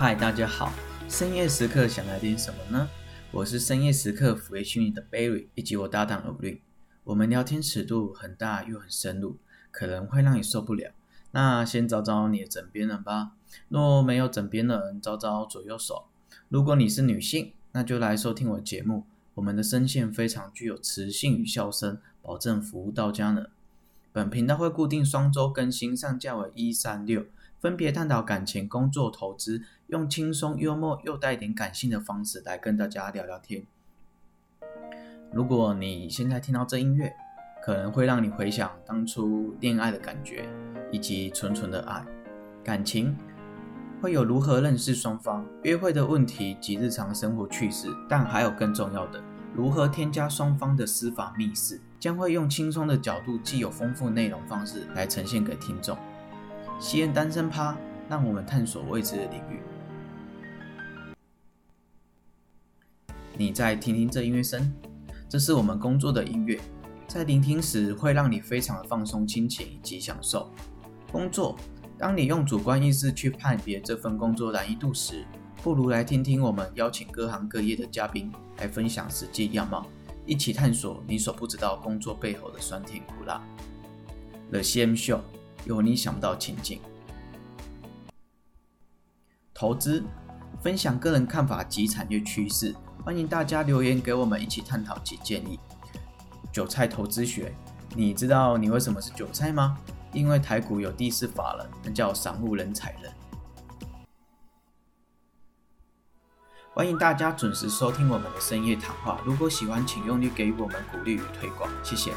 嗨，大家好！深夜时刻想来点什么呢？我是深夜时刻抚慰心灵的 Barry，以及我搭档 Olin。我们聊天尺度很大又很深入，可能会让你受不了。那先找找你的枕边人吧。若没有枕边人，找找左右手。如果你是女性，那就来收听我节目。我们的声线非常具有磁性与笑声，保证服务到家呢。本频道会固定双周更新，上架为一、三、六。分别探讨感情、工作、投资，用轻松、幽默又带点感性的方式来跟大家聊聊天。如果你现在听到这音乐，可能会让你回想当初恋爱的感觉，以及纯纯的爱。感情会有如何认识双方、约会的问题及日常生活趣事，但还有更重要的，如何添加双方的私房密室，将会用轻松的角度，既有丰富内容方式来呈现给听众。西恩单身趴，让我们探索未知的领域。你再听听这音乐声，这是我们工作的音乐，在聆听时会让你非常的放松、亲情以及享受。工作，当你用主观意识去判别这份工作难易度时，不如来听听我们邀请各行各业的嘉宾来分享实际样貌，一起探索你所不知道工作背后的酸甜苦辣。The CM Show。有你想不到情景，投资分享个人看法及产业趋势，欢迎大家留言给我们一起探讨及建议。韭菜投资学，你知道你为什么是韭菜吗？因为台股有第四法人，那叫散户人踩人。欢迎大家准时收听我们的深夜谈话。如果喜欢，请用力给予我们鼓励与推广，谢谢。